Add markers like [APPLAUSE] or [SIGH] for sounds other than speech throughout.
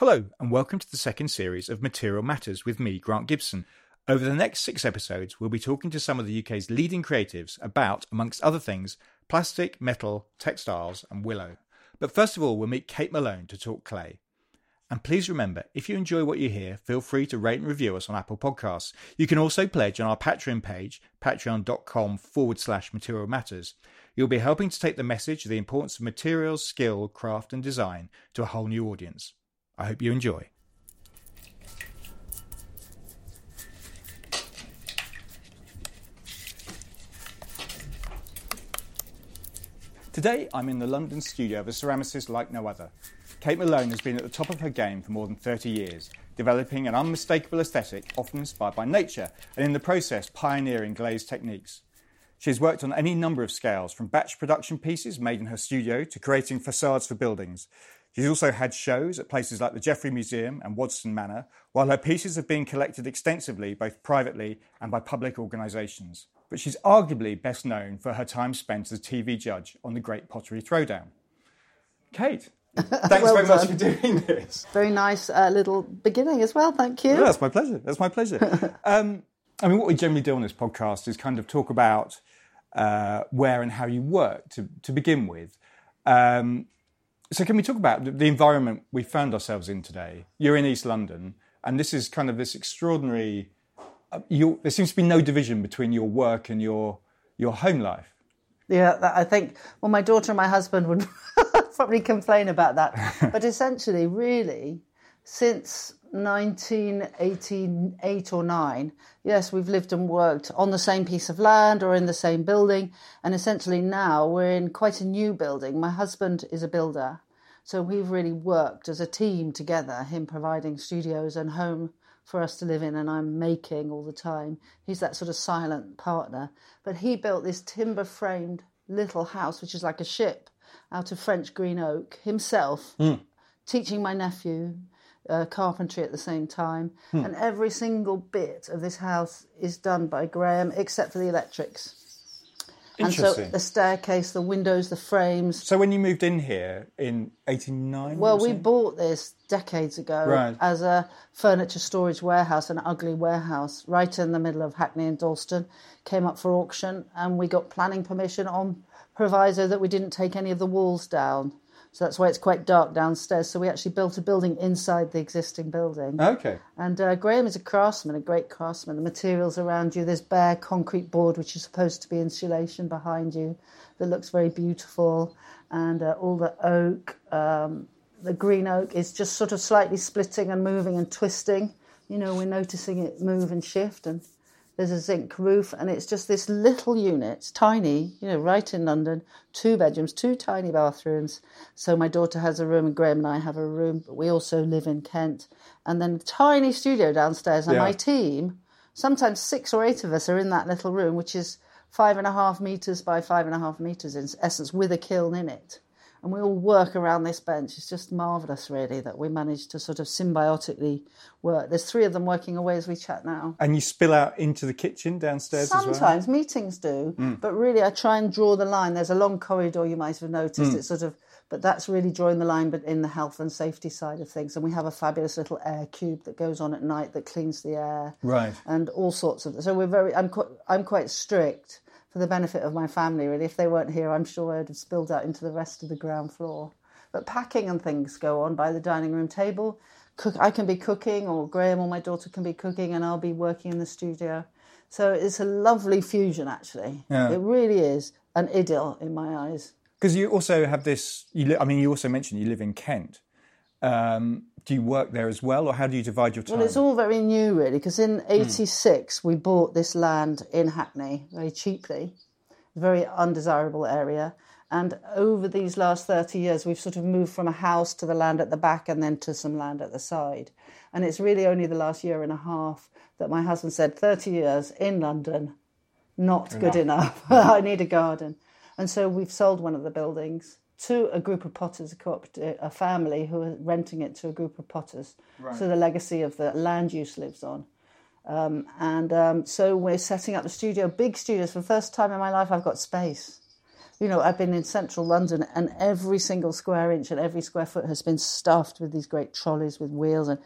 Hello, and welcome to the second series of Material Matters with me, Grant Gibson. Over the next six episodes, we'll be talking to some of the UK's leading creatives about, amongst other things, plastic, metal, textiles, and willow. But first of all, we'll meet Kate Malone to talk clay. And please remember, if you enjoy what you hear, feel free to rate and review us on Apple Podcasts. You can also pledge on our Patreon page, patreon.com forward slash material matters. You'll be helping to take the message of the importance of materials, skill, craft, and design to a whole new audience. I hope you enjoy. Today, I'm in the London studio of a ceramicist like no other. Kate Malone has been at the top of her game for more than 30 years, developing an unmistakable aesthetic, often inspired by nature, and in the process, pioneering glazed techniques. She has worked on any number of scales, from batch production pieces made in her studio to creating facades for buildings. She's also had shows at places like the Geffrye Museum and Waddesdon Manor, while her pieces have been collected extensively both privately and by public organisations. But she's arguably best known for her time spent as a TV judge on the Great Pottery Throwdown. Kate, [LAUGHS] thanks Well very much for doing this. Very nice uh, little beginning as well. Thank you. No, that's my pleasure. That's my pleasure. [LAUGHS] um, I mean, what we generally do on this podcast is kind of talk about uh, where and how you work to, to begin with. Um, so, can we talk about the- environment we found ourselves in today? You're in East London, and this is kind of this extraordinary. Uh, you, there seems to be no division between your work and your your home life. Yeah, I think. Well, my daughter and my husband would [LAUGHS] probably complain about that, [LAUGHS] but essentially, really, since 1988 or nine, yes, we've lived and worked on the same piece of land or in the same building, and essentially now we're in quite a new building. My husband is a builder, so we've really worked as a team together. Him providing studios and home for us to live in, and I'm making all the time. He's that sort of silent partner. But he built this timber framed little house, which is like a ship, out of French green oak himself, hmm. teaching my nephew uh, carpentry at the same time. And every single bit of this house is done by Graham, except for the electrics. And so the staircase, the windows, the frames, So, when you moved in here in '89, well, we bought this decades ago Right. as a furniture storage warehouse, an ugly warehouse, right in the middle of Hackney and Dalston. Came up for auction, and we got planning permission on proviso that we didn't take any of the walls down. So that's why it's quite dark downstairs. So we actually built a building inside the existing building. okay. And uh, Graham is a craftsman, a great craftsman. The materials around you, this bare concrete board, which is supposed to be insulation behind you, that looks very beautiful, and uh, all the oak, um, the green oak is just sort of slightly splitting and moving and twisting. You know, we're noticing it move and shift, and there's a zinc roof, and it's just this little unit, tiny, you know, right in London, two bedrooms, two tiny bathrooms. So my daughter has a room, and Graham and I have a room, but we also live in Kent. And then a tiny studio downstairs, and Yeah. my team, sometimes six or eight of us are in that little room, which is five and a half metres by five and a half metres in essence, with a kiln in it. And we all work around this bench. It's just marvellous, really, that we managed to sort of symbiotically work. There's three of them working away as we chat now. And you spill out into the kitchen downstairs as well. Sometimes meetings do, but really I try and draw the line. There's a long corridor you might have noticed. Hmm. It's sort of, but that's really drawing the line, but in the health and safety side of things. And we have a fabulous little air cube that goes on at night that cleans the air, Right. and all sorts of. So we're very. I'm quite. I'm quite strict for the benefit of my family. Really, if they weren't here, I'm sure I'd have spilled out into the rest of the ground floor. But packing and things go on by the dining room table. Cook. I can be cooking, or Graham or my daughter can be cooking, and I'll be working in the studio. So it's a lovely fusion, actually. Yeah. It really is an idyll in my eyes. Because you also have this. You li- I mean, you also mentioned you live in Kent. Um, do you work there as well, or how do you divide your time? Well, it's all very new, really, because in hmm. '86 we bought this land in Hackney very cheaply, very undesirable area. And over these last 30 years, we've sort of moved from a house to the land at the back and then to some land at the side. And it's really only the last year and a half that my husband said, 30 years in London, not good enough. [LAUGHS] I need a garden. And so we've sold one of the buildings to a group of potters, a, cooperative, a family who are renting it to a group of potters. So the legacy of the land use lives on. Um, and um, so we're setting up the studio, big studios. For the first time in my life, I've got space. You know, I've been in central London and every single square inch and every square foot has been stuffed with these great trolleys with wheels and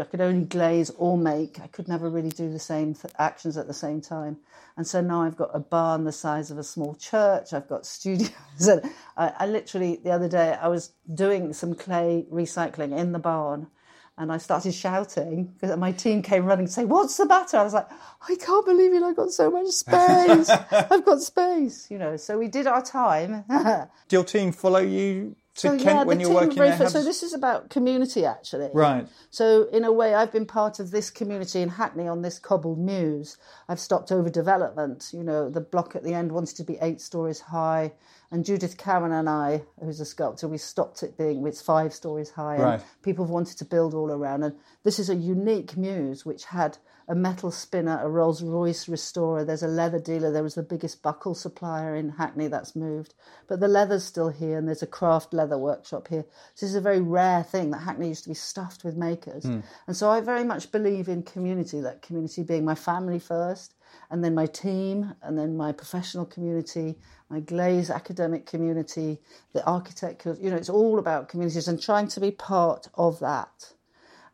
I could only glaze or make. I could never really do the same th- actions at the same time. And so now I've got a barn the size of a small church. I've got [LAUGHS] studios. And I, I literally, the other day, I was doing some clay recycling in the barn and I started shouting because my team came running to say, What's the matter? I was like, I can't believe it. I've got so much space. [LAUGHS] I've got space, you know. So we did our time. [LAUGHS] Do your team follow you to So, Kent yeah, when you're working there? So this is about community, actually. Right. So in a way, I've been part of this community in Hackney on this cobbled mews. I've stopped over development. You know, the block at the end wanted to be eight stories high, and Judith Cowan and I, who's a sculptor, we stopped it being it's five stories high. Right. And people have wanted to build all around, and this is a unique mews which had a metal spinner, a Rolls Royce restorer. There's a leather dealer. There was the biggest buckle supplier in Hackney that's moved, but the leather's still here, and there's a craft leather workshop here. So this is a very rare thing that Hackney used to be stuffed with makers, hmm. and so I very much believe in community. That community being my family first, and then my team, and then my professional community, my glaze academic community, the architect. You know, it's all about communities and trying to be part of that.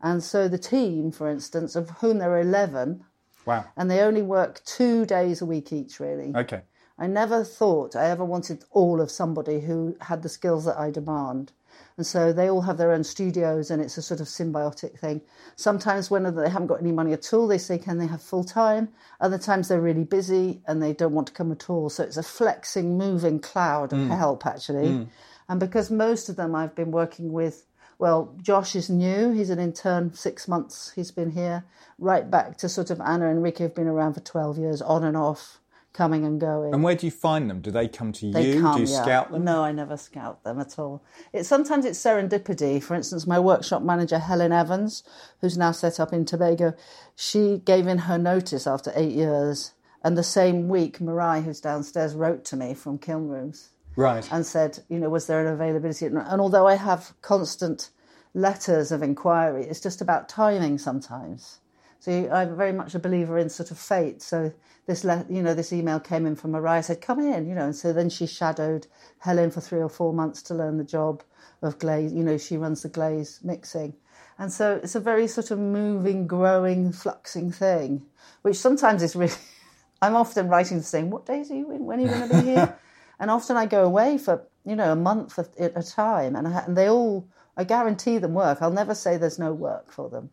And so the team, for instance, of whom there are 11, Wow. and they only work two days a week each, really. Okay. I never thought I ever wanted all of somebody who had the skills that I demand. And so they all have their own studios, and it's a sort of symbiotic thing. Sometimes, when they haven't got any money at all, they say, Can they have full time? Other times, they're really busy and they don't want to come at all. So it's a flexing, moving cloud of mm. help, actually. Mm. And because most of them I've been working with, well, Josh is new. He's an intern, six months he's been here, right back to sort of Anna and Ricky have been around for 12 years, on and off, coming and going. And where do you find them? Do they come to They you? come, do you yeah. scout them? No, I never scout them at all. It's sometimes it's serendipity. For instance, my workshop manager Helen Evans, who's now set up in Tobago, she gave in her notice after eight years, and the same week, Mariah, who's downstairs, wrote to me from Kiln Rooms Right. and said, you know, was there an availability? And although I have constant letters of inquiry, it's just about timing sometimes. So I'm very much a believer in sort of fate. So this, le- you know, this email came in from Mariah, said, "Come in," you know, and so then she shadowed Helen for three or four months to learn the job of glaze. You know, she runs the glaze mixing, and so it's a very sort of moving, growing, fluxing thing, which sometimes is really. [LAUGHS] I'm often writing saying, "What days are you in? When are you going to be here?" [LAUGHS] and often I go away for you know a month at at a time, and, I, and they all. I guarantee them work. I'll never say there's no work for them.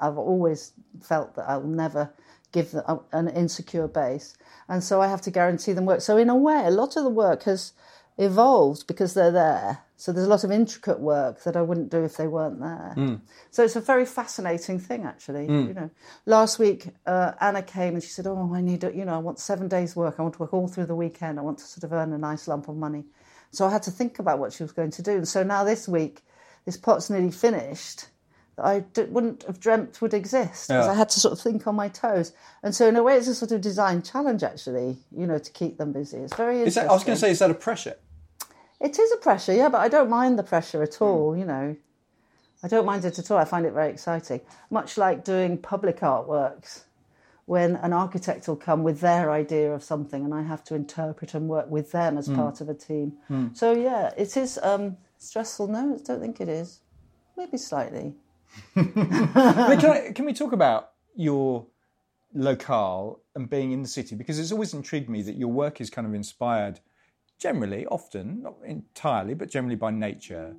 I've always felt that I'll never give them uh, an insecure base, and so I have to guarantee them work. So in a way, a lot of the work has evolved because they're there. So there's a lot of intricate work that I wouldn't do if they weren't there. Mm. So it's a very fascinating thing, actually. Mm. You know, last week uh, Anna came and she said, "Oh, I need, a, you know, I want seven days' work. I want to work all through the weekend. I want to sort of earn a nice lump of money." So I had to think about what she was going to do. And so now this week, this pot's nearly finished. That I d- wouldn't have dreamt would exist because Yeah. I had to sort of think on my toes. And so in a way, it's a sort of design challenge, actually. You know, to keep them busy. It's very Is interesting. that, I was going to say, is that a pressure? It is a pressure, yeah, but I don't mind the pressure at hmm. all, you know. I don't mind it at all. I find it very exciting. Much like doing public artworks, when an architect will come with their idea of something and I have to interpret and work with them as hmm. part of a team. Hmm. So, yeah, it is um, stressful. No, I don't think it is. Maybe slightly. [LAUGHS] Can, I, can we talk about your locale and being in the city? Because it's always intrigued me that your work is kind of inspired, generally, often, not entirely, but generally by nature.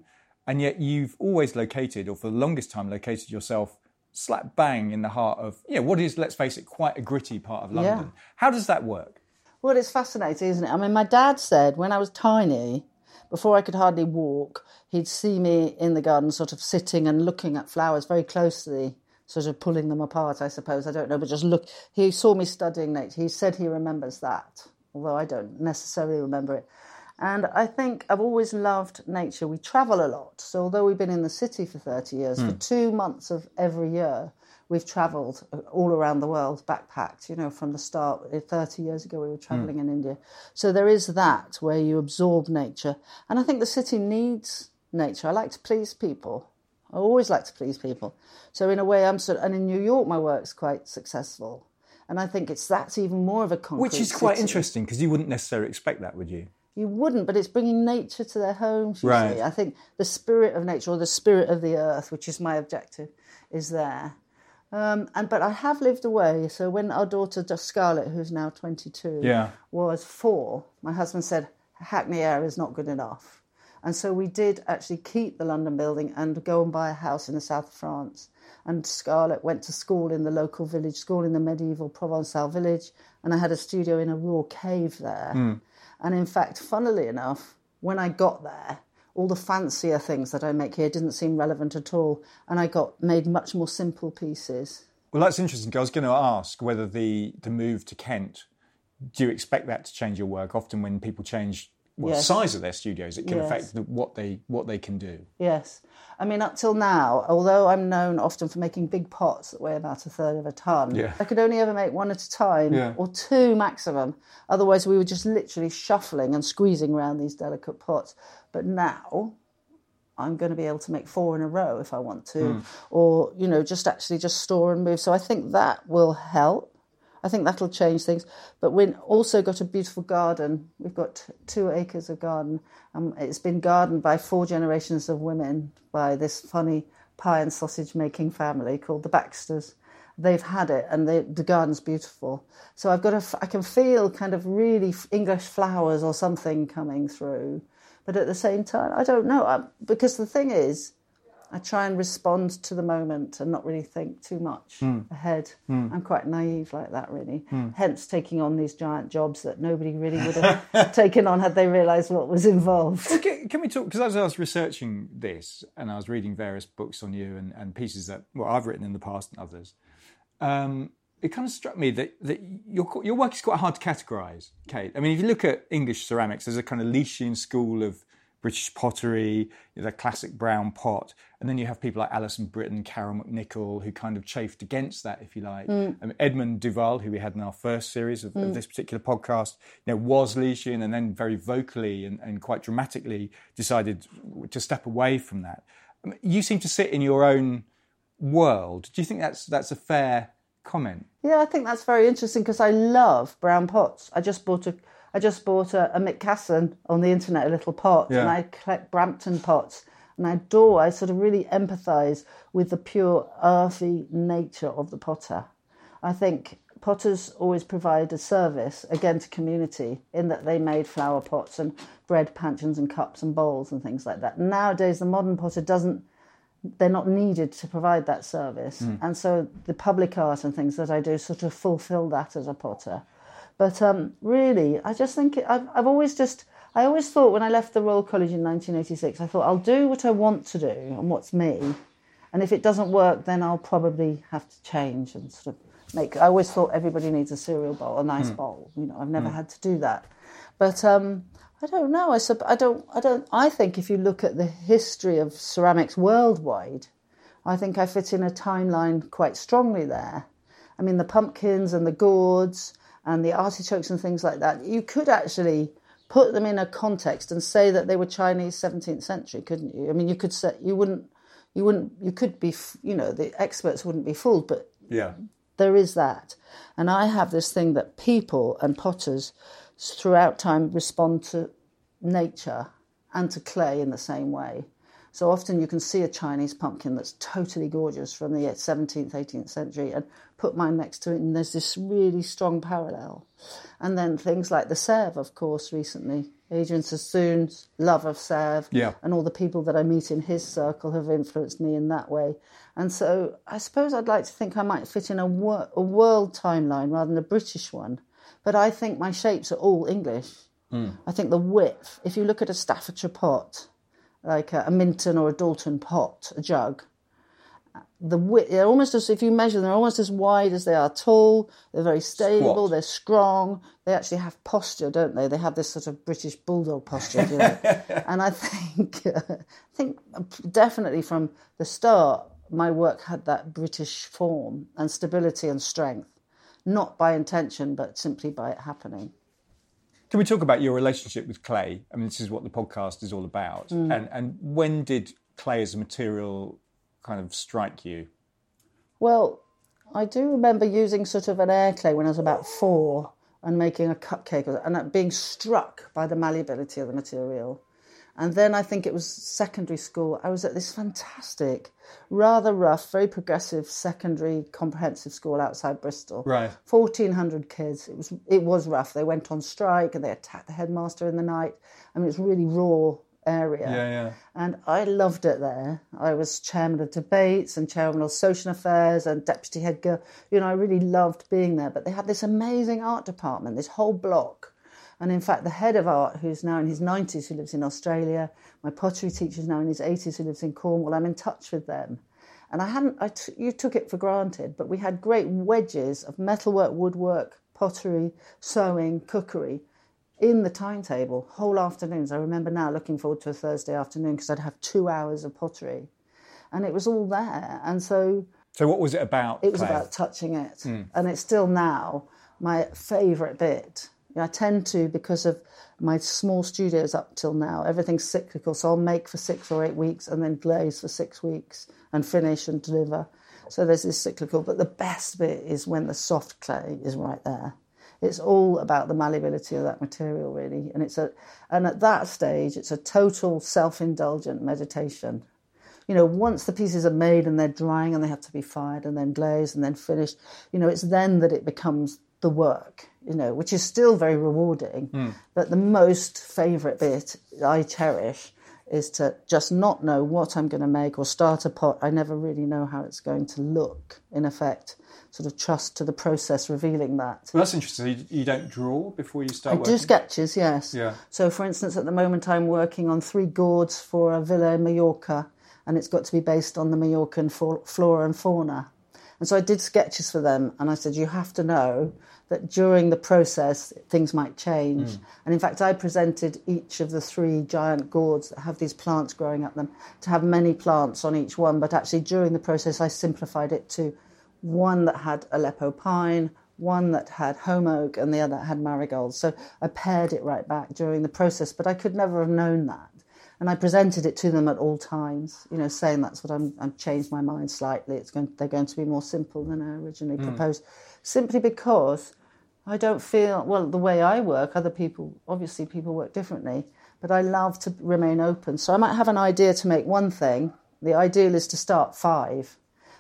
And yet you've always located, or for the longest time, located yourself slap bang in the heart of, you know, what is, let's face it, quite a gritty part of London. How does that work? Well, it's fascinating, isn't it? I mean, my dad said when I was tiny, before I could hardly walk, he'd see me in the garden, sort of sitting and looking at flowers very closely, sort of pulling them apart, I suppose. I don't know, but just look. He saw me studying nature. He said he remembers that, although I don't necessarily remember it. And I think I've always loved nature. We travel a lot. So, although we've been in the city for 30 years, for hmm. two months of every year, we've travelled uh, all around the world, backpacked, you know, from the start. Uh, 30 years ago, we were travelling hmm. in India. So, there is that where you absorb nature. And I think the city needs nature. I like to please people. I always like to please people. So, in a way, I'm sort of, and in New York, my work's quite successful. And I think it's that's even more of a concrete Which is quite city. interesting because you wouldn't necessarily expect that, would you? you wouldn't, but it's bringing nature to their homes. Right. see. I think the spirit of nature or the spirit of the earth, which is my objective, is there. Um, and but I have lived away. So when our daughter just Scarlett, who's now twenty two, Yeah. was four, my husband said Hackney Air is not good enough, and so we did actually keep the London building and go and buy a house in the south of France. And Scarlett went to school in the local village school in the medieval Provençal village, and I had a studio in a raw cave there. And in fact, funnily enough, when I got there, all the fancier things that I make here didn't seem relevant at all, and I got made much more simple pieces. Well, that's interesting. I was going to ask whether the the move to Kent. Do you expect that to change your work? Often, when people change well, Yes. size of their studios, it can Yes. affect the, what they what they can do. Yes. I mean, up till now, although I'm known often for making big pots that weigh about a third of a ton, Yeah. I could only ever make one at a time Yeah. or two maximum. Otherwise, we were just literally shuffling and squeezing around these delicate pots. But now, I'm going to be able to make four in a row if I want to, Hmm. or, you know, just actually just store and move. So I think that will help. I think that'll change things. But we've also got a beautiful garden. We've got two acres of garden. Um, it's been gardened by four generations of women by this funny pie and sausage making family called the Baxters. They've had it, and they, the garden's beautiful. So I've got a, I can feel kind of really English flowers or something coming through. But at the same time, I don't know I, because the thing is, I try and respond to the moment and not really think too much Hmm. ahead. I'm quite naive like that, really. Hence, taking on these giant jobs that nobody really would have [LAUGHS] taken on had they realised what was involved. Can, can we talk? Because as I was researching this and I was reading various books on you and, and pieces that well I've written in the past and others, um, it kind of struck me that, that your your work is quite hard to categorise, Kate. I mean, if you look at English ceramics, there's a kind of Leachian school of British pottery, the classic brown pot, and then you have people like Alison Britton, Carol McNicoll, who kind of chafed against that, if you like. Mm. Um, Edmund de Waal, who we had in our first series of, of mm. this particular podcast, you know, was Leachian, and then very vocally and, and quite dramatically decided to step away from that. Mean, you seem to sit in your own world. Do you think that's that's a fair comment? Yeah, I think that's very interesting because I love brown pots. I just bought a I just bought a, a Mick Casson on the internet, a little pot, Yeah. and I collect Brampton pots. And I adore, I sort of really empathise with the pure earthy nature of the potter. I think potters always provide a service, again, to community in that they made flower pots and bread pancheons and cups and bowls and things like that. Nowadays, the modern potter doesn't they're not needed to provide that service. Hmm. And so the public art and things that I do sort of fulfill that as a potter. But um, really, I just think it, I've, I've always just, I always thought when I left the Royal College in 1986, I thought I'll do what I want to do and what's me. And if it doesn't work, then I'll probably have to change and sort of make. I always thought everybody needs a cereal bowl, a nice bowl. You know, I've never had to do that. But um, I don't know. I, sup- I don't. I don't. I think if you look at the history of ceramics worldwide, I think I fit in a timeline quite strongly there. I mean, the pumpkins and the gourds and the artichokes and things like that. You could actually put them in a context and say that they were Chinese 17th century, couldn't you? I mean, you could say you wouldn't. You wouldn't. You could be, you know, the experts wouldn't be fooled, but Yeah. there is that. And I have this thing that people and potters throughout time respond to nature and to clay in the same way. So often you can see a Chinese pumpkin that's totally gorgeous from the 17th, 18th century and put mine next to it, and there's this really strong parallel. And then things like the Sèvres, of course, recently. Adrian Sassoon's love of Sèvres Yeah. and all the people that I meet in his circle have influenced me in that way. And so I suppose I'd like to think I might fit in a, wor- a world timeline rather than a British one. But I think my shapes are all English. Hmm. I think the width, if you look at a Staffordshire pot, like a, a Minton or a Doulton pot, a jug, the width, they're almost as, if you measure them, they're almost as wide as they are tall. They're very stable, Squat. they're strong. They actually have posture, don't they? They have this sort of British bulldog posture, you like. [LAUGHS] and I think, [LAUGHS] I think definitely from the start, my work had that British form and stability and strength, not by intention, but simply by it happening. Can we talk about your relationship with clay? I mean, this is what the podcast is all about. Mm. And and when did clay as a material kind of strike you? Well, I do remember using sort of an air clay when I was about four and making a cupcake and being struck by the malleability of the material. And then I think it was secondary school. I was at this fantastic, rather rough, very progressive secondary comprehensive school outside Bristol. Right. Fourteen hundred kids. It was it was rough. They went on strike and they attacked the headmaster in the night. I mean, it's really raw area. Yeah, yeah. And I loved it there. I was chairman of debates and chairman of social affairs and deputy head girl. You know, I really loved being there. But they had this amazing art department, this whole block and in fact, the head of art, who's now in his 90s, who lives in Australia, my pottery teacher is now in his 80s, who lives in Cornwall, I'm in touch with them. And I hadn't, I t- you took it for granted, but we had great wedges of metalwork, woodwork, pottery, sewing, cookery in the timetable, whole afternoons. I remember now looking forward to a Thursday afternoon because I'd have two hours of pottery. And it was all there. And so. So, what was it about? It was Claire? about touching it. Mm. And it's still now my favourite bit I tend to, because of my small studios up till now, everything's cyclical. So I'll make for six or eight weeks and then glaze for six weeks and finish and deliver. So there's this cyclical. But the best bit is when the soft clay is right there. It's all about the malleability of that material, really. And it's a, and at that stage, it's a total self-indulgent meditation. You know, once the pieces are made and they're drying and they have to be fired and then glazed and then finished, you know, it's then that it becomes the work you know, which is still very rewarding. Mm. But the most favourite bit I cherish is to just not know what I'm going to make or start a pot. I never really know how it's going to look, in effect. Sort of trust to the process revealing that. Well, that's interesting. You, don't draw before you start I working? do sketches, yes. Yeah. So, for instance, at the moment I'm working on three gourds for a villa in Mallorca, and it's got to be based on the Mallorcan flora and fauna. And so I did sketches for them, and I said, You have to know that during the process things might change. Mm. And in fact, I presented each of the three giant gourds that have these plants growing up them to have many plants on each one. But actually, during the process, I simplified it to one that had Aleppo pine, one that had holm oak, and the other had marigolds. So I pared it right back during the process, but I could never have known that. And I presented it to them at all times, you know, saying that's what I'm. I've changed my mind slightly. It's going. They're going to be more simple than I originally mm. proposed, simply because I don't feel, well, the way I work, other people, obviously, people work differently, but I love to remain open. So I might have an idea to make one thing. The ideal is to start five.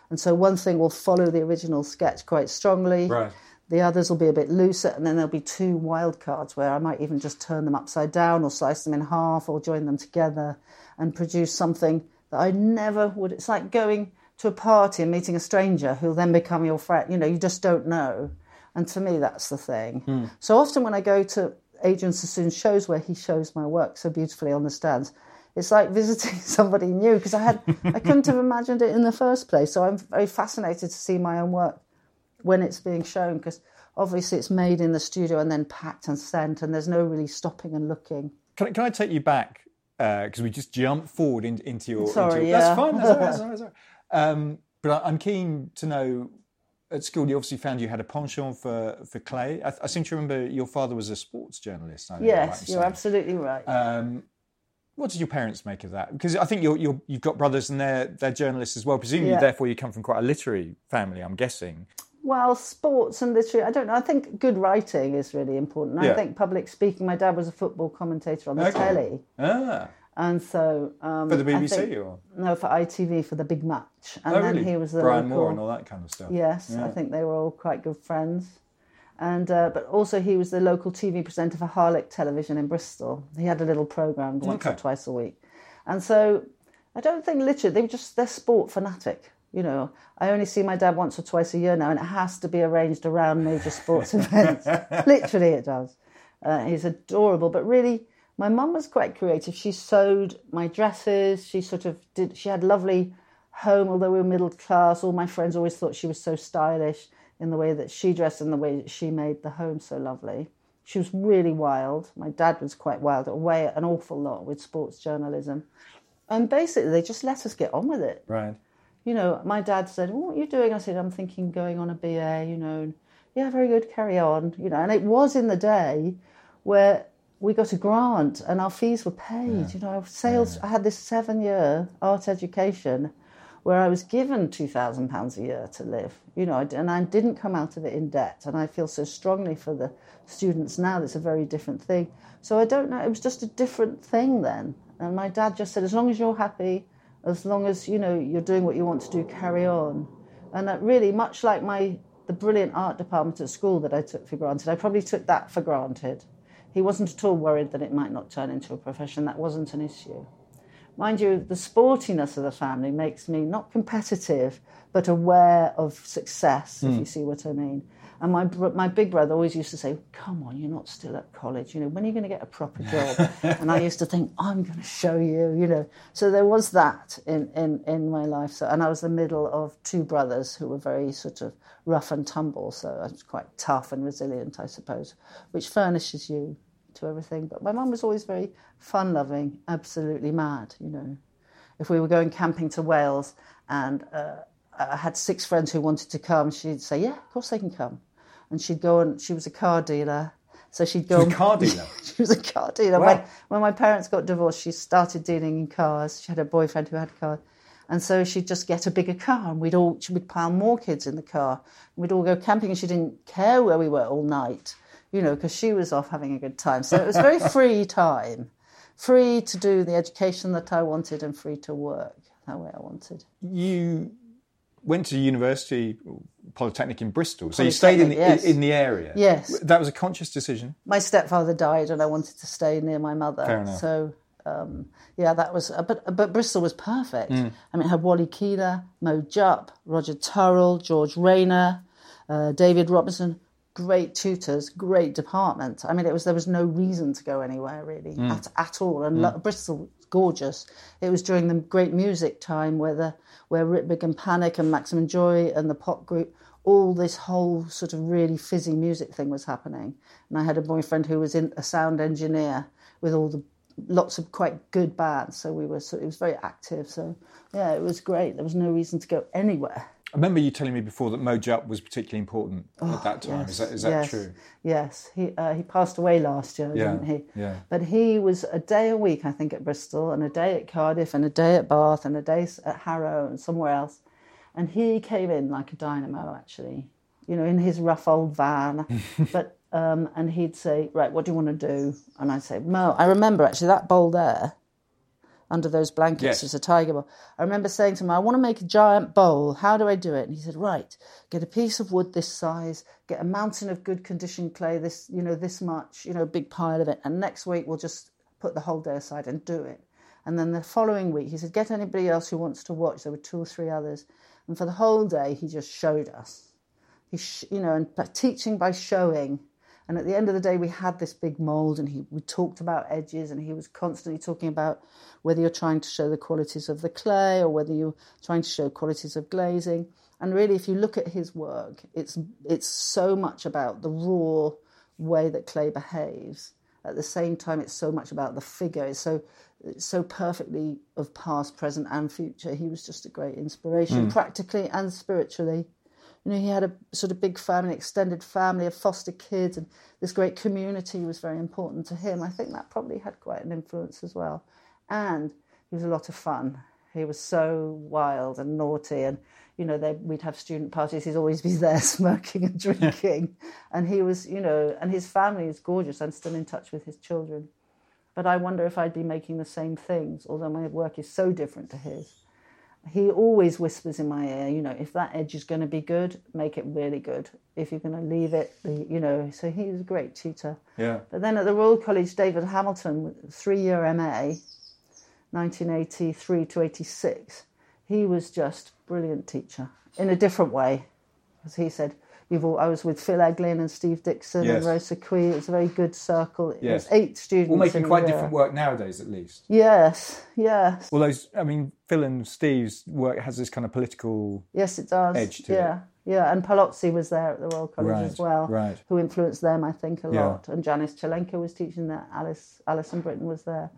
And so one thing will follow the original sketch quite strongly. Right. The others will be a bit looser, and then there'll be two wild cards where I might even just turn them upside down or slice them in half or join them together and produce something that I never would. It's like going to a party and meeting a stranger who'll then become your friend. You know, you just don't know. And to me, that's the thing. Mm. So often when I go to Adrian Sassoon's shows where he shows my work so beautifully on the stands, it's like [LAUGHS] visiting somebody new because I had I couldn't have imagined it in the first place. So I'm very fascinated to see my own work when it's being shown because obviously it's made in the studio and then packed and sent, and there's no really stopping and looking. Can, I, can I take you back because uh, we just jumped forward in, into your? Sorry, into yeah. That's fine. That's all right. That's all right, [LAUGHS] that's all right. Um, but I'm keen to know at school, you obviously found you had a penchant for, for clay. I, I seem to remember your father was a sports journalist. yes, you're absolutely right. Um, what did your parents make of that? Because I think you're, you have got brothers and they're, they're journalists as well. Presumably, yeah. therefore, you come from quite a literary family, I'm guessing. Well, sports and literature. I don't know. I think good writing is really important. Yeah. I think public speaking, my dad was a football commentator on the okay. telly. Ah. And so um, for the BBC think, or no for ITV for the big match, and oh, then really? he was the Brian local, Moore and all that kind of stuff. Yes, yeah. I think they were all quite good friends, and uh, but also he was the local TV presenter for Harlech Television in Bristol. He had a little program once okay. or twice a week, and so I don't think literally they were just they're sport fanatic. You know, I only see my dad once or twice a year now, and it has to be arranged around major sports [LAUGHS] events. literally, it does. Uh, he's adorable, but really my mum was quite creative. She sewed my dresses. She sort of did. She had lovely home, although we were middle class. All my friends always thought she was so stylish in the way that she dressed and the way that she made the home so lovely. She was really wild. My dad was quite wild, away an awful lot with sports journalism. And basically, they just let us get on with it. Right. You know, my dad said, well, What are you doing? I said, I'm thinking going on a BA, you know. Yeah, very good, carry on. You know, and it was in the day where we got a grant and our fees were paid. Yeah. You know, sales. Yeah. I had this seven-year art education, where I was given £2,000 a year to live, you know, and I didn't come out of it in debt. And I feel so strongly for the students now that's a very different thing. So I don't know, it was just a different thing then. And my dad just said, as long as you're happy, as long as, you know, you're doing what you want to do, carry on. And that really, much like my the brilliant art department at school that I took for granted, I probably took that for granted. He wasn't at all worried that it might not turn into a profession. That wasn't an issue. Mind you, the sportiness of the family makes me not competitive, but aware of success, if mm. you see what I mean. And my my big brother always used to say, "Come on, you're not still at college. You know, when are you going to get a proper job?" [LAUGHS] and I used to think, "I'm going to show you." You know, so there was that in in in my life. So, and I was the middle of two brothers who were very sort of rough and tumble. So I was quite tough and resilient, I suppose, which furnishes you to everything. But my mum was always very fun loving, absolutely mad. You know, if we were going camping to Wales and uh, I had six friends who wanted to come, she'd say, "Yeah, of course they can come." And she'd go and she was a car dealer. So she'd go. She was a car dealer. [LAUGHS] she was a car dealer. Wow. When, when my parents got divorced, she started dealing in cars. She had a boyfriend who had cars. And so she'd just get a bigger car and we'd all, we'd pile more kids in the car. We'd all go camping and she didn't care where we were all night, you know, because she was off having a good time. So it was very [LAUGHS] free time, free to do the education that I wanted and free to work that way I wanted. You went to university, Polytechnic in Bristol. So you stayed in the, yes. in the area. Yes. That was a conscious decision. My stepfather died, and I wanted to stay near my mother. Fair enough. So um, yeah, that was. Uh, but but Bristol was perfect. Mm. I mean, it had Wally Keeler, Mo Jupp, Roger Turrell, George Rayner, uh, David Robinson. Great tutors, great department. I mean, it was there was no reason to go anywhere really mm. at at all. And mm. Bristol gorgeous. It was during the great music time where the where Rip Rig and Panic and Maximum Joy and the pop group, all this whole sort of really fizzy music thing was happening. And I had a boyfriend who was in a sound engineer with all the lots of quite good bands. So we were so it was very active. So yeah, it was great. There was no reason to go anywhere. I remember you telling me before that Mo was particularly important oh, at that time. Yes, is that, is that yes, true? Yes. He, uh, he passed away last year, yeah, didn't he? Yeah. But he was a day a week, I think, at Bristol, and a day at Cardiff, and a day at Bath, and a day at Harrow, and somewhere else. And he came in like a dynamo, actually, you know, in his rough old van. [LAUGHS] but um, and he'd say, "Right, what do you want to do?" And I'd say, "Mo, I remember actually that bowl there." Under those blankets yes. as a tiger bowl. I remember saying to him, I want to make a giant bowl. How do I do it? And he said, Right, get a piece of wood this size, get a mountain of good condition clay, this, you know, this much, you know, a big pile of it. And next week we'll just put the whole day aside and do it. And then the following week, he said, Get anybody else who wants to watch. There were two or three others. And for the whole day, he just showed us. He, sh- you know, and teaching by showing and at the end of the day, we had this big mold, and he we talked about edges, and he was constantly talking about whether you're trying to show the qualities of the clay or whether you're trying to show qualities of glazing. And really, if you look at his work, it's it's so much about the raw way that clay behaves. At the same time, it's so much about the figure. It's so it's so perfectly of past, present, and future. He was just a great inspiration, mm. practically and spiritually. You know, he had a sort of big family, extended family of foster kids, and this great community was very important to him. I think that probably had quite an influence as well. And he was a lot of fun. He was so wild and naughty, and you know, they, we'd have student parties. He'd always be [LAUGHS] there smoking and drinking, and he was, you know, and his family is gorgeous. I'm still in touch with his children, but I wonder if I'd be making the same things, although my work is so different to his he always whispers in my ear, you know, if that edge is going to be good, make it really good. If you're going to leave it, you know, so he was a great tutor. Yeah. But then at the Royal College, David Hamilton, three year MA, 1983 to 86, he was just brilliant teacher in a different way. As he said, You've all, I was with Phil Eglin and Steve Dixon yes. and Rosa Quay. It was a very good circle. It yes. was eight students. All making quite different work nowadays, at least. Yes, yes. Well, those, I mean, Phil and Steve's work has this kind of political yes, it does. edge to yeah. it. Yeah, and Paolozzi was there at the Royal College right, as well, right. who influenced them, I think, a yeah. lot. And Janice Tchalenko was teaching there. Alice Alison Britton was there.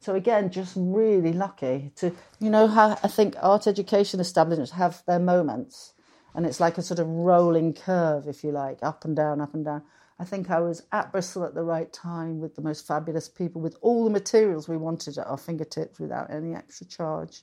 So again, just really lucky to, you know, how I think art education establishments have their moments and it's like a sort of rolling curve, if you like, up and down, up and down. I think I was at Bristol at the right time with the most fabulous people, with all the materials we wanted at our fingertips without any extra charge.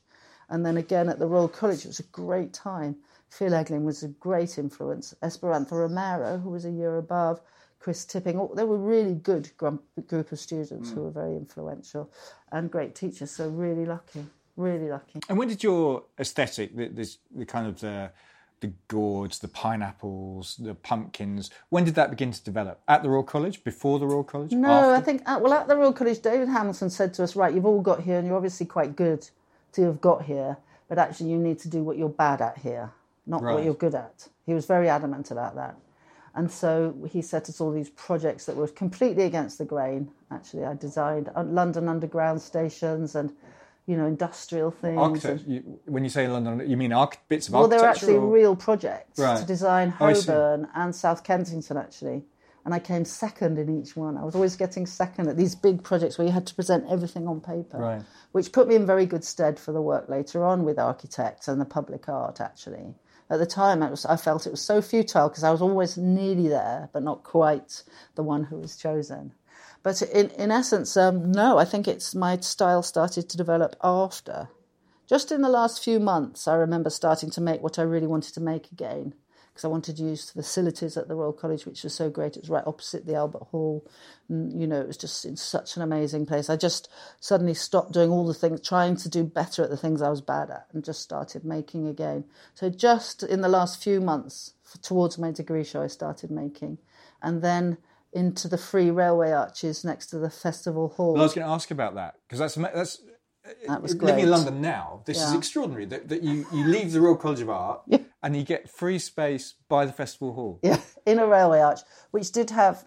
And then again at the Royal College, it was a great time. Phil Eglin was a great influence. Esperanza Romero, who was a year above, Chris Tipping, all, they were really good group of students mm. who were very influential and great teachers. So really lucky, really lucky. And when did your aesthetic, the, this, the kind of the the gourds, the pineapples, the pumpkins. When did that begin to develop? At the Royal College? Before the Royal College? No, after? I think, uh, well, at the Royal College, David Hamilton said to us, right, you've all got here and you're obviously quite good to have got here, but actually you need to do what you're bad at here, not right. what you're good at. He was very adamant about that. And so he set us all these projects that were completely against the grain. Actually, I designed uh, London Underground stations and you know, industrial things. Architect, you, when you say London, you mean arch- bits of well, architecture? Well, they're actually or? real projects right. to design oh, Holborn oh, and South Kensington, actually. And I came second in each one. I was always getting second at these big projects where you had to present everything on paper, right. which put me in very good stead for the work later on with architects and the public art, actually. At the time, was, I felt it was so futile because I was always nearly there, but not quite the one who was chosen. But in, in essence, um, no, I think it's my style started to develop after. Just in the last few months, I remember starting to make what I really wanted to make again because I wanted to use the facilities at the Royal College, which was so great. It was right opposite the Albert Hall. And, you know, it was just in such an amazing place. I just suddenly stopped doing all the things, trying to do better at the things I was bad at, and just started making again. So just in the last few months, towards my degree show, I started making. And then into the free railway arches next to the festival hall. Well, I was going to ask about that because that's that's that was uh, living great. in London now. This yeah. is extraordinary that, that you, you leave the Royal College of Art yeah. and you get free space by the festival hall. Yeah, in a railway arch, which did have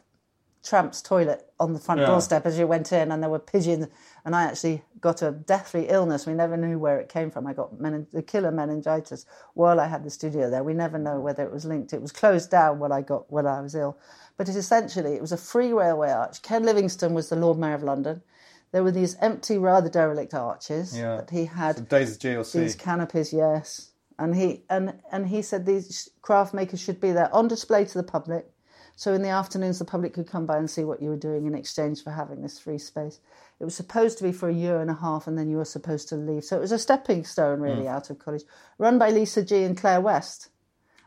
tramp's toilet on the front yeah. doorstep as you went in, and there were pigeons. And I actually got a deathly illness. We never knew where it came from. I got mening- the killer meningitis while I had the studio there. We never know whether it was linked. It was closed down when I got when I was ill. But it essentially it was a free railway arch. Ken Livingstone was the Lord Mayor of London. There were these empty, rather derelict arches yeah. that he had. The days of GLC. These canopies, yes. And he and and he said these craft makers should be there on display to the public. So in the afternoons, the public could come by and see what you were doing in exchange for having this free space. It was supposed to be for a year and a half, and then you were supposed to leave. So it was a stepping stone, really, mm. out of college. Run by Lisa G and Claire West.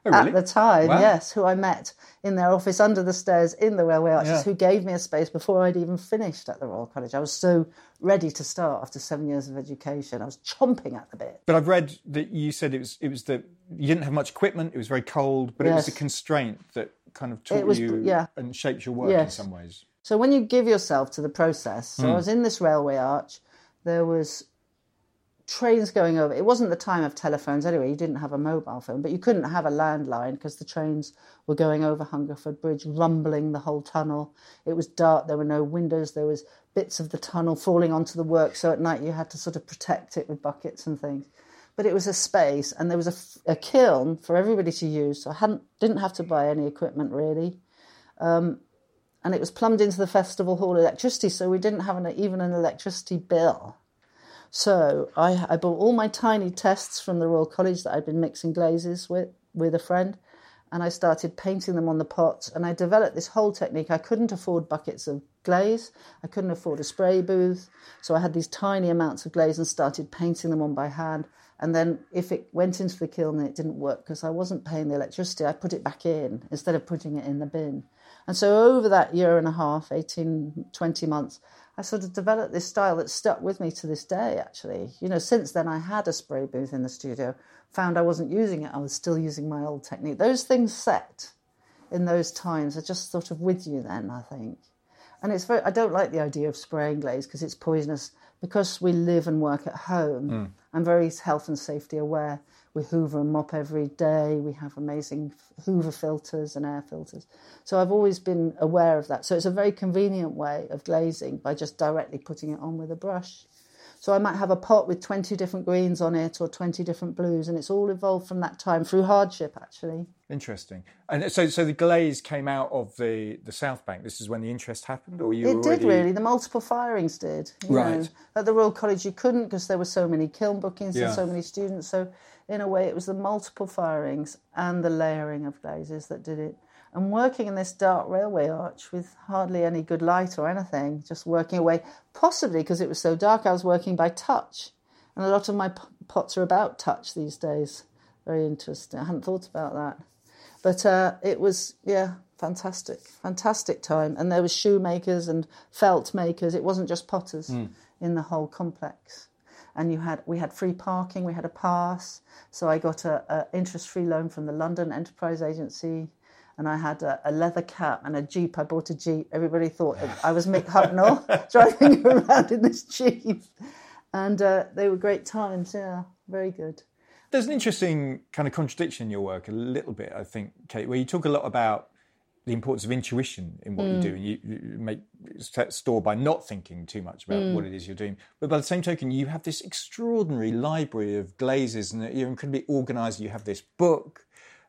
Oh, really? At the time, wow. yes, who I met in their office under the stairs in the railway arches, yeah. who gave me a space before I'd even finished at the Royal College. I was so ready to start after seven years of education. I was chomping at the bit. But I've read that you said it was it was that you didn't have much equipment. It was very cold, but yes. it was a constraint that kind of taught was, you yeah. and shaped your work yes. in some ways. So when you give yourself to the process, so mm. I hmm. was in this railway arch. There was trains going over. It wasn't the time of telephones anyway. You didn't have a mobile phone, but you couldn't have a landline because the trains were going over Hungerford Bridge, rumbling the whole tunnel. It was dark. There were no windows. There was bits of the tunnel falling onto the work. So at night you had to sort of protect it with buckets and things. But it was a space, and there was a, a kiln for everybody to use. So I hadn't didn't have to buy any equipment really. Um, and it was plumbed into the festival hall electricity, so we didn't have an, even an electricity bill. So I, I bought all my tiny tests from the Royal College that I'd been mixing glazes with with a friend, and I started painting them on the pots. And I developed this whole technique. I couldn't afford buckets of glaze. I couldn't afford a spray booth, so I had these tiny amounts of glaze and started painting them on by hand. And then if it went into the kiln and it didn't work because I wasn't paying the electricity, I put it back in instead of putting it in the bin. And so over that year and a half, 18, 20 months, I sort of developed this style that stuck with me to this day, actually. You know, since then I had a spray booth in the studio, found I wasn't using it, I was still using my old technique. Those things set in those times are just sort of with you then, I think. And it's very, I don't like the idea of spraying glaze because it's poisonous. Because we live and work at home, mm. I'm very health and safety aware. We hoover and mop every day. We have amazing hoover filters and air filters. So I've always been aware of that. So it's a very convenient way of glazing by just directly putting it on with a brush. So I might have a pot with 20 different greens on it or 20 different blues, and it's all evolved from that time through hardship, actually. Interesting. And so, so the glaze came out of the, the South Bank. This is when the interest happened, or you? It already... did really. The multiple firings did. right. Know. At the Royal College, you couldn't because there were so many kiln bookings yeah. and so many students. So in a way, it was the multiple firings and the layering of glazes that did it and working in this dark railway arch with hardly any good light or anything, just working away, possibly because it was so dark, I was working by touch. And a lot of my pots are about touch these days. Very interesting. I hadn't thought about that. But uh, it was, yeah, fantastic, fantastic time. And there was shoemakers and felt makers. It wasn't just potters mm. in the whole complex. And you had we had free parking, we had a pass. So I got a, a interest-free loan from the London Enterprise Agency and I had a, a, leather cap and a jeep. I bought a jeep. Everybody thought I was Mick Hucknall [LAUGHS] [LAUGHS] driving around in this jeep, and uh, they were great times. Yeah, very good. There's an interesting kind of contradiction in your work, a little bit, I think, Kate, where you talk a lot about the importance of intuition in what mm. you do, and you, you make store by not thinking too much about mm. what it is you're doing. But by the same token, you have this extraordinary library of glazes, and you're incredibly organised. You have this book.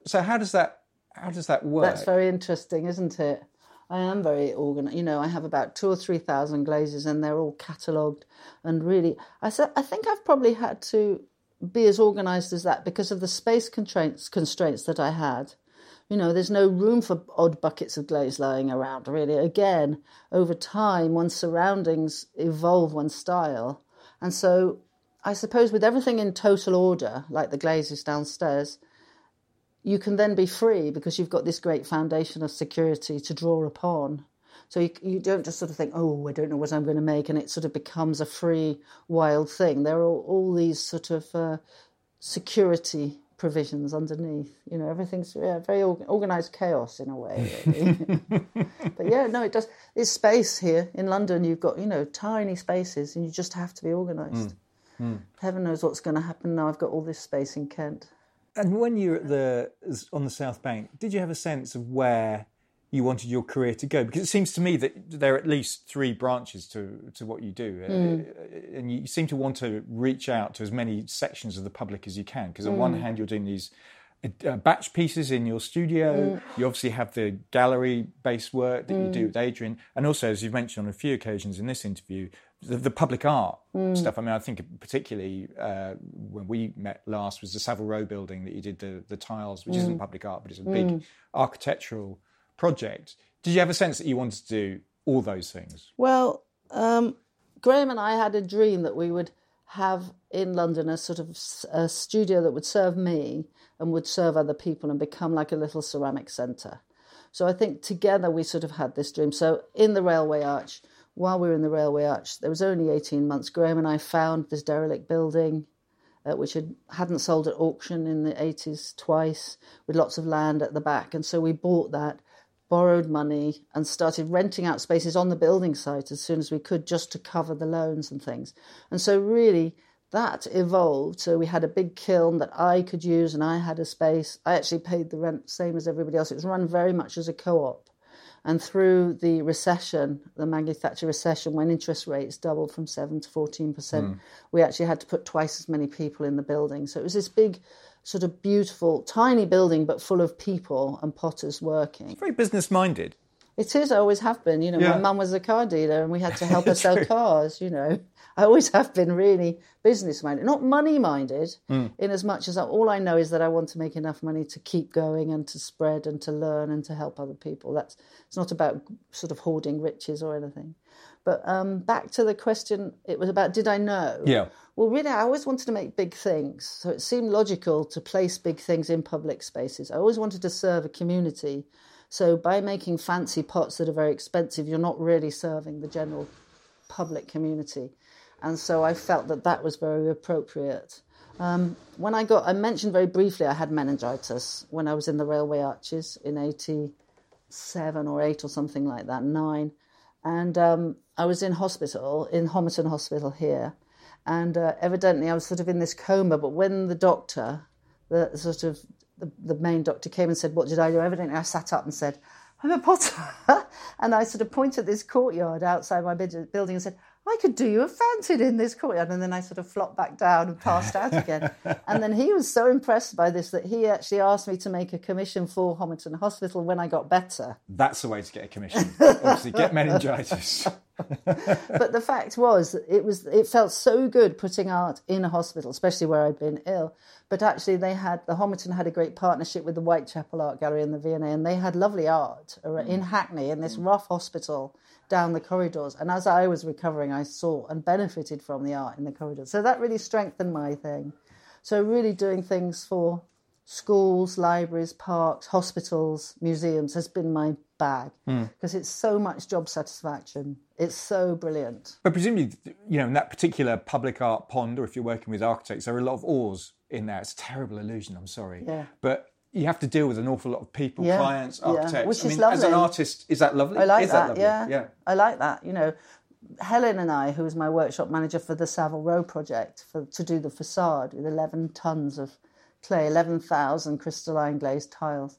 So how does that how does that work? That's very interesting, isn't it? I am very organized. You know, I have about two or three thousand glazes, and they're all catalogued. And really, I said, I think I've probably had to be as organized as that because of the space constraints constraints that I had. You know, there's no room for odd buckets of glaze lying around. Really, again, over time, one's surroundings evolve one's style, and so I suppose with everything in total order, like the glazes downstairs, you can then be free because you've got this great foundation of security to draw upon. So you, you don't just sort of think, oh, I don't know what I'm going to make, and it sort of becomes a free, wild thing. There are all, all these sort of uh, security provisions underneath. You know, everything's yeah, very organized chaos in a way. Really. [LAUGHS] but yeah, no, it does. There's space here in London. You've got you know tiny spaces, and you just have to be organized. Mm. Mm. Heaven knows what's going to happen now. I've got all this space in Kent. And when you were at the on the South Bank, did you have a sense of where you wanted your career to go? Because it seems to me that there are at least three branches to to what you do, mm. and you seem to want to reach out to as many sections of the public as you can. Because on mm. one hmm. hand, you're doing these uh, batch pieces in your studio. Mm. You obviously have the gallery based work that mm. you do hmm. with Adrian. And also, as you've mentioned on a few occasions in this interview, the, the public art mm. stuff. I mean, I think particularly uh, when we met last was the Savile Row building that you did the, the tiles, which isn't hmm. public art, but it's a big hmm. architectural project. Did you have a sense that you wanted to do all those things? Well, um, Graham and I had a dream that we would have in London a sort of a studio that would serve me and would serve other people and become like a little ceramic centre. So I think together we sort of had this dream. So in the Railway Arch, while we were in the Railway Arch, there was only 18 months, Graham and I found this derelict building, uh, which had, hadn't sold at auction in the 80s twice, with lots of land at the back. And so we bought that, borrowed money, and started renting out spaces on the building site as soon as we could just to cover the loans and things. And so, really, that evolved. So we had a big kiln that I could use, and I had a space. I actually paid the rent same as everybody else. It was run very much as a co-op. And through the recession, the Maggie Thatcher recession, when interest rates doubled from seven to fourteen percent, mm. we actually had to put twice as many people in the building. So it was this big, sort of beautiful, tiny building, but full of people and potters working. It's very business minded. It is. I always have been. You know, yeah. my mum was a car dealer, and we had to [LAUGHS] help her sell cars. You know, I always have been really business minded, not money minded. Mm. In as much as all I know is that I want to make enough money to keep going and to spread and to learn and to help other people. That's it's not about sort of hoarding riches or anything. But um, back to the question, it was about did I know? Yeah. Well, really, I always wanted to make big things, so it seemed logical to place big things in public spaces. I always wanted to serve a community so by making fancy pots that are very expensive, you're not really serving the general public community. And so I felt that that was very appropriate. Um, when I got, I mentioned very briefly, I had meningitis when I was in the railway arches in 87 or 8 or something like that, 9. And um, I was in hospital, in Homerton Hospital here. And uh, evidently I was sort of in this coma, but when the doctor, the sort of the, the main doctor came and said, What did I do? Evidently, I sat up and said, I'm a potter. [LAUGHS] and I sort of pointed at this courtyard outside my building and said, I could do you a fountain in this courtyard. And then I sort of flopped back down and passed out again. [LAUGHS] and then he was so impressed by this that he actually asked me to make a commission for Homerton Hospital when I got better. That's the way to get a commission. [LAUGHS] Obviously, get meningitis. But the fact was, it was it felt so good putting art in a hospital, especially where I'd been ill. But actually, they had the Homerton had a great partnership with the Whitechapel Art Gallery and the V&A, and they had lovely art hmm. in Hackney in this rough hospital down the corridors. And as I was recovering, I saw and benefited from the art in the corridors. So that really strengthened my thing. So really doing things for schools, libraries, parks, hospitals, museums has been my bag hmm. because it's so much job satisfaction. It's so brilliant. But presumably, you know, in that particular public art pond, or if you're working with architects, there are a lot of oars in there. It's a terrible illusion. I'm sorry, Yeah. but you have to deal with an awful lot of people, Yeah, clients, yeah, architects. which I is mean, as an artist, is that lovely? I like is that. lovely? yeah, yeah. I like that. You know, Helen and I, who was my workshop manager for the Savile Row project, for to do the facade with eleven tons of eleven thousand crystalline glazed tiles.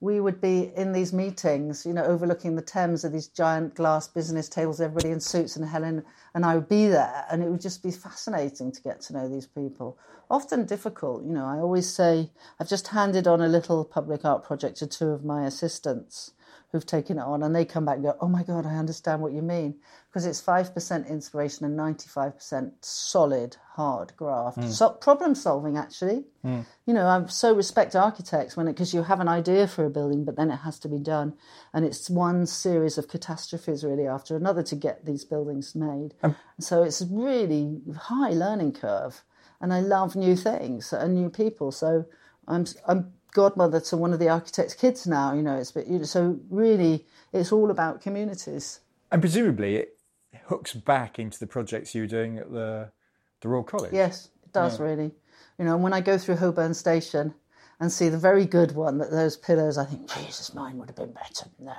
We would be in these meetings, you know, overlooking the Thames of these giant glass business tables, everybody in suits, and Helen and I would be there, and it would just be fascinating to get to know these people. Often difficult, you know. I always say I've just handed on a little public art project to two of my assistants who've taken it on, and they come back and go, "Oh my god, I understand what you mean," because it's five percent inspiration and ninety-five percent solid, hard graft, hmm. so problem solving. Actually, hmm. you know, I so respect architects when it because you have an idea for a building, but then it has to be done, and it's one series of catastrophes really after another to get these buildings made. Um, so it's a really high learning curve, and I love new things and new people. So I'm I'm godmother to one of the architect's kids now. You know, it's but you know, so really it's all about communities. And presumably, it hooks back into the projects you were doing at the the Royal College. Yes, it does really. You know, and when I go through Holborn Station and see the very good one that those pillars, I think Jesus, mine would have been better than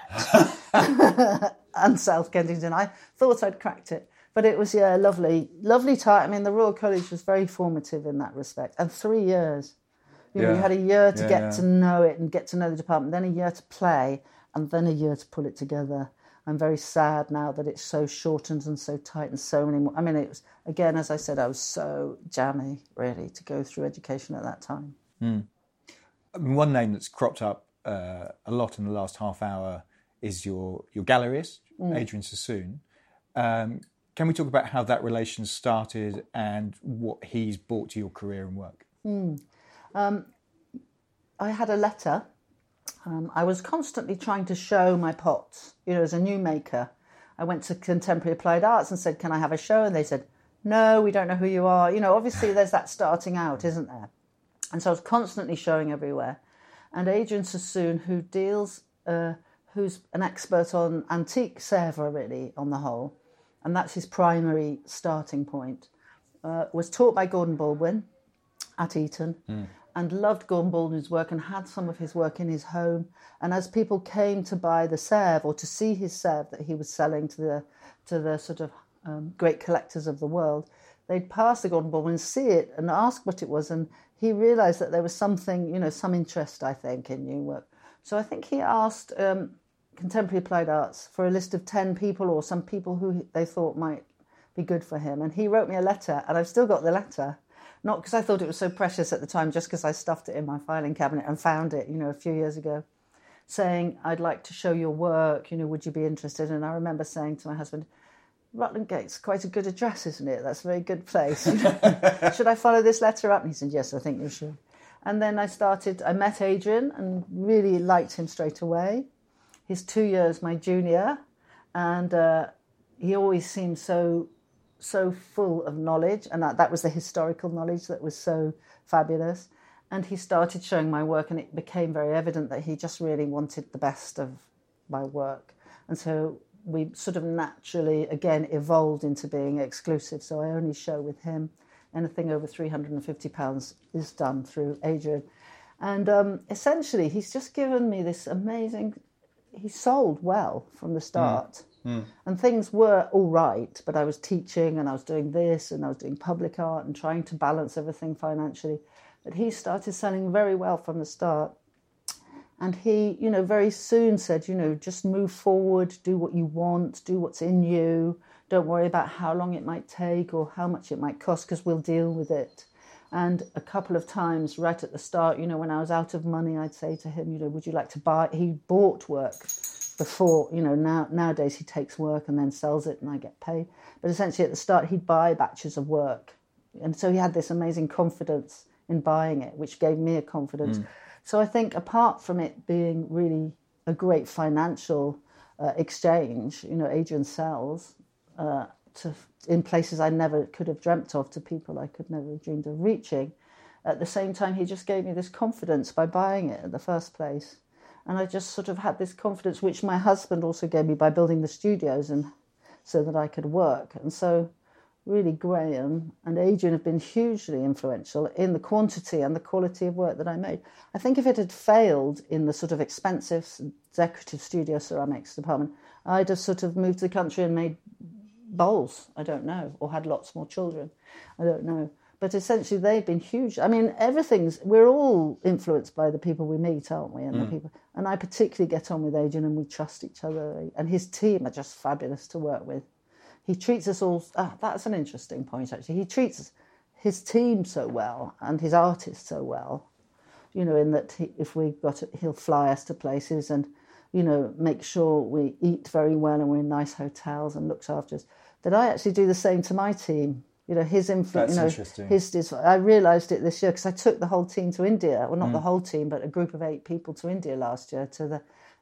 that. [LAUGHS] and South Kensington, I thought I'd cracked it, but it was yeah, lovely, lovely time. I mean, the Royal College was very formative in that respect, and three years. You know, you had a year to Yeah, get yeah. to know it and get to know the department, then a year to play, and then a year to pull it together. I'm very sad now that it's so shortened and so tight and so many more. I mean, it was, again, as I said, I was so jammy, really, to go through education at that time. I mean, one name that's cropped up uh, a lot in the last half hour is your your gallerist, Mm. Adrian Sassoon. Um, can we talk about how that relation started and what he's brought to your career and work? I had a letter. Um, I was constantly trying to show my pots, you know, as a new maker. I went to Contemporary Applied Arts and said, Can I have a show? And they said, No, we don't know who you are. You know, obviously there's that starting out, isn't there? And so I was constantly showing everywhere. And Adrian Sassoon, who deals, uh, who's an expert on antique Sèvres, really, on the whole, and that's his primary starting point, uh, was taught by Gordon Baldwin at Eton and loved Gordon Baldwin's work and had some of his work in his home. And as people came to buy the Sèvres or to see his Sèvres that he was selling to the to the sort of um, great collectors of the world, they'd pass the Gordon Baldwin, see it, and ask what it was. And he realised that there was something, you know, some interest, I think, in new work. So I think he asked um, Contemporary Applied Arts for a list of ten people or some people who they thought might be good for him. And he wrote me a letter, and I've still got the letter. Not because I thought it was so precious at the time, just because I stuffed it in my filing cabinet and found it, you know, a few years ago, saying, I'd like to show your work, you know, would you be interested? And I remember saying to my husband, Rutland Gate's quite a good address, isn't it? That's a very good place. [LAUGHS] should I follow this letter up? And he said, Yes, I think you should. And then I started, I met Adrian and really liked him straight away. He's two years my junior, and uh, he always seemed so so full of knowledge, and that, that was the historical knowledge that was so fabulous. And he started showing my work, and it became very evident that he just really wanted the best of my work. And so we sort of naturally, again, evolved into being exclusive. So I only show with him. Anything over £350 is done through Adrian. And um, essentially, he's just given me this amazing. He sold well from the start. Hmm. And things were all right, but I was teaching and I was doing this and I was doing public art and trying to balance everything financially. But he started selling very well from the start. And he, you know, very soon said, you know, just move forward, do what you want, do what's in you. Don't worry about how long it might take or how much it might cost because we'll deal with it. And a couple of times right at the start, you know, when I was out of money, I'd say to him, you know, would you like to buy? He bought work before, you know, now nowadays he takes work and then sells it and I get paid. But essentially at the start, he'd buy batches of work. And so he had this amazing confidence in buying it, which gave me a confidence. So I think apart from it being really a great financial uh, exchange, you know, Adrian sells uh, to in places I never could have dreamt of, to people I could never have dreamed of reaching. at the same time, he just gave me this confidence by buying it in the first place. And I just sort of had this confidence, which my husband also gave me by building the studios and so that I could work. And so, really, Graham and Adrian have been hugely influential in the quantity and the quality of work that I made. I think if it had failed in the sort of expensive decorative studio ceramics department, I'd have sort of moved to the country and made bowls. I don't know, or had lots more children. I don't know. But essentially, they've been huge. I mean, everything's. We're all influenced by the people we meet, aren't we? And the people. And I particularly get on with Adrian, and we trust each other. And his team are just fabulous to work with. He treats us all. Ah, that's an interesting point, actually. He treats his team so well and his artists so well. You know, in that he, if we got, it, he'll fly us to places and, you know, make sure we eat very well and we're in nice hotels and looks after us. That I actually do the same to my team. You know, his influence. You know, his. Dis- I realised it this year because I took the whole team to India. Well, not the mm. whole team, but a group of eight people to India last year to the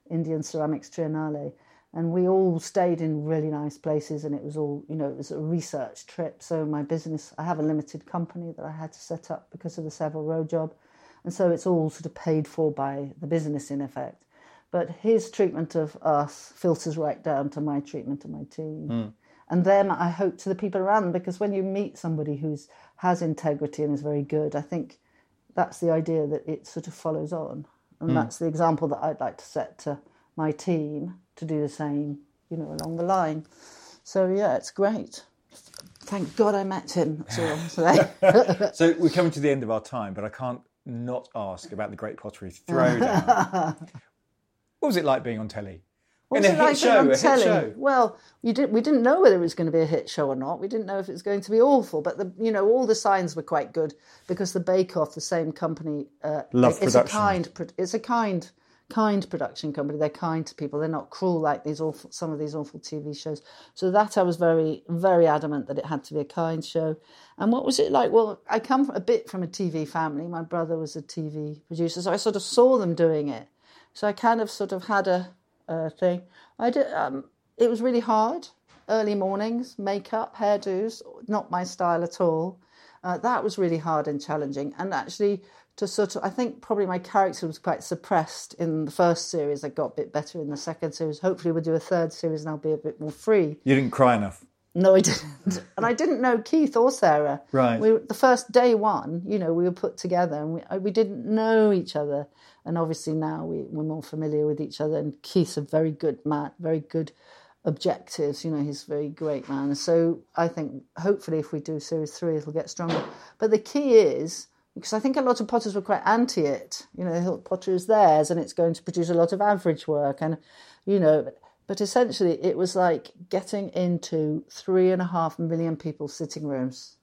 Indian Ceramics Triennale, and we all stayed in really nice places. And it was all, you know, it was a research trip. So my business, I have a limited company that I had to set up because of the Savile Row job, and so it's all sort of paid for by the business in effect. But his treatment of us filters right down to my treatment of my team. Mm. And then I hope to the people around them because when you meet somebody who's has integrity and is very good, I think that's the idea that it sort of follows on. And hmm. that's the example that I'd like to set to my team to do the same, you know, along the line. So yeah, it's great. Thank God I met him. That's all I'm saying. [LAUGHS] So we're coming to the end of our time, but I can't not ask about the Great Pottery Throwdown. [LAUGHS] what was it like being on telly? What In a it hit like show, a hit show. Well, you did, we didn't know whether it was going to be a hit show or not. We didn't know if it was going to be awful, but the, you know all the signs were quite good because the Bake Off, the same company, uh, Love it's a kind, it's a kind, kind production company. They're kind to people. They're not cruel like these awful, some of these awful TV shows. So that I was very, very adamant that it had to be a kind show. And what was it like? Well, I come a bit from a TV family. My brother was a TV producer, so I sort of saw them doing it. So I kind of sort of had a, a thing. I did. Um, it was really hard. Early mornings, makeup, hairdos, not my style at all. Uh, that was really hard and challenging. And actually, to sort of, I think probably my character was quite suppressed in the first series. I got a bit better in the second series. Hopefully, we'll do a third series and I'll be a bit more free. You didn't cry enough. No, I didn't. [LAUGHS] and I didn't know Keith or Sara. Right. We, the first day one, you know, we were put together and we, uh, we didn't know each other. And obviously now we, we're more familiar with each other. And Keith's a very good man, very good objectives. You know, he's a very great man. So I think hopefully if we do series three, it'll get stronger. But the key is, because I think a lot of potters were quite anti it. You know, they thought pottery is theirs and it's going to produce a lot of average work. And, you know, but essentially it was like getting into three and a half million people's sitting rooms.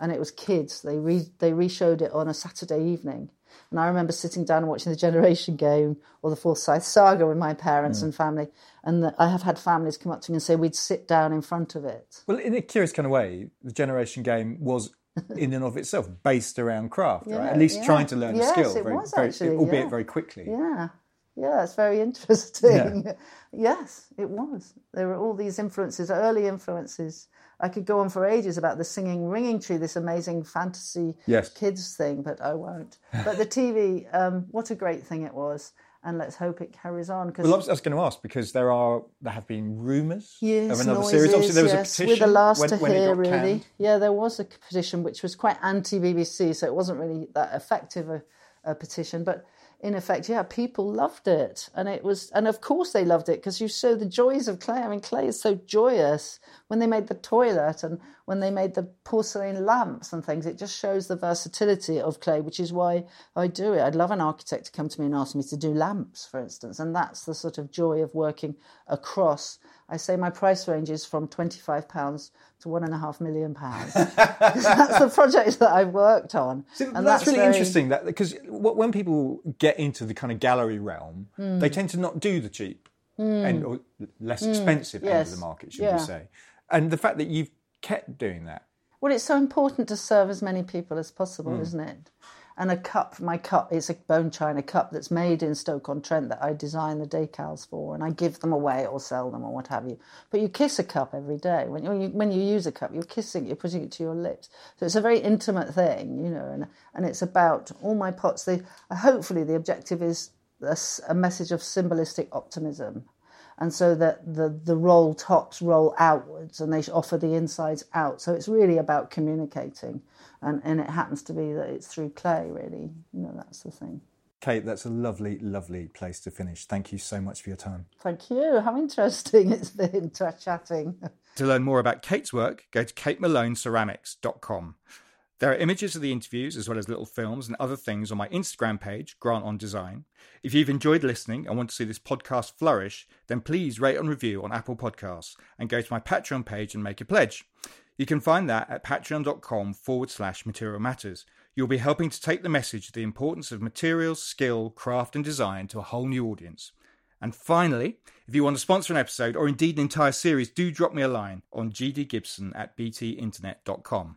And it was kids. They re- they reshowed it on a Saturday evening. And I remember sitting down and watching the Generation Game or the Forsyte Saga with my parents mm. and family. And the, I have had families come up to me and say we'd sit down in front of it. Well, in a curious kind of way, the Generation Game was, in and of itself, based around craft, [LAUGHS] right? At least yeah. trying to learn Yes, a skill, it very, was very, actually, albeit yeah. very quickly. Yeah, yeah, it's very [LAUGHS] interesting. yes, it was. There were all these influences, early influences. I could go on for ages about the singing ringing tree, this amazing fantasy Yes. kids thing, but I won't. But the TV, um, what a great thing it was, and let's hope it carries on. Because Well, I was, going to ask because there are there have been rumours Yes, of another noises, series. Obviously, there was yes. a petition We're the last when, to when hear, really. canned. Yeah, there was a petition which was quite anti BBC, so it wasn't really that effective a, a petition. But in effect, yeah, people loved it, and it was, and of course they loved it because you show the joys of clay. I mean, clay is so joyous. When they made the toilet and when they made the porcelain lamps and things, it just shows the versatility of clay, which is why I do it. I'd love an architect to come to me and ask me to do lamps, for instance, and that's the sort of joy of working across. I say my price range is from twenty-five pounds to one and a half million pounds. [LAUGHS] [LAUGHS] that's the project that I've worked on, So and that's, really very- interesting that because when people get into the kind of gallery realm, Hmm. they tend to not do the cheap and or less expensive end of the market, should Yeah. we say? And the fact that you've kept doing that, Well, it's so important to serve as many people as Hmm. possible, isn't it? And a cup. My cup is a bone china cup that's made in Stoke on Trent that I design the decals for, and I give them away or sell them or what have you. But you kiss a cup every day. When you when you use a cup, you're kissing, you're putting it to your lips. So it's a very intimate thing, you know, and and it's about all my pots. They hopefully the objective is a, a message of symbolistic optimism and so that the the roll tops roll outwards and they offer the insides out. So it's really about communicating, and and it happens to be that it's through clay. Really, you know, that's the thing. Kate, that's a lovely, lovely place to finish. Thank you so much for your time. Thank you. How interesting [LAUGHS] it's been to chatting. To learn more about Kate's work, go to katemaloneceramics.com. There are images of the interviews as well as little films and other things on my Instagram page, Grant on Design. If you've enjoyed listening and want to see this podcast flourish, then please rate and review on Apple Podcasts and go to my Patreon page and make a pledge. You can find that at patreon.com forward slash material matters. You'll be helping to take the message of the importance of materials, skill, craft, and design to a whole new audience. And finally, if you want to sponsor an episode or indeed an entire series, do drop me a line on gdgibson at btinternet.com.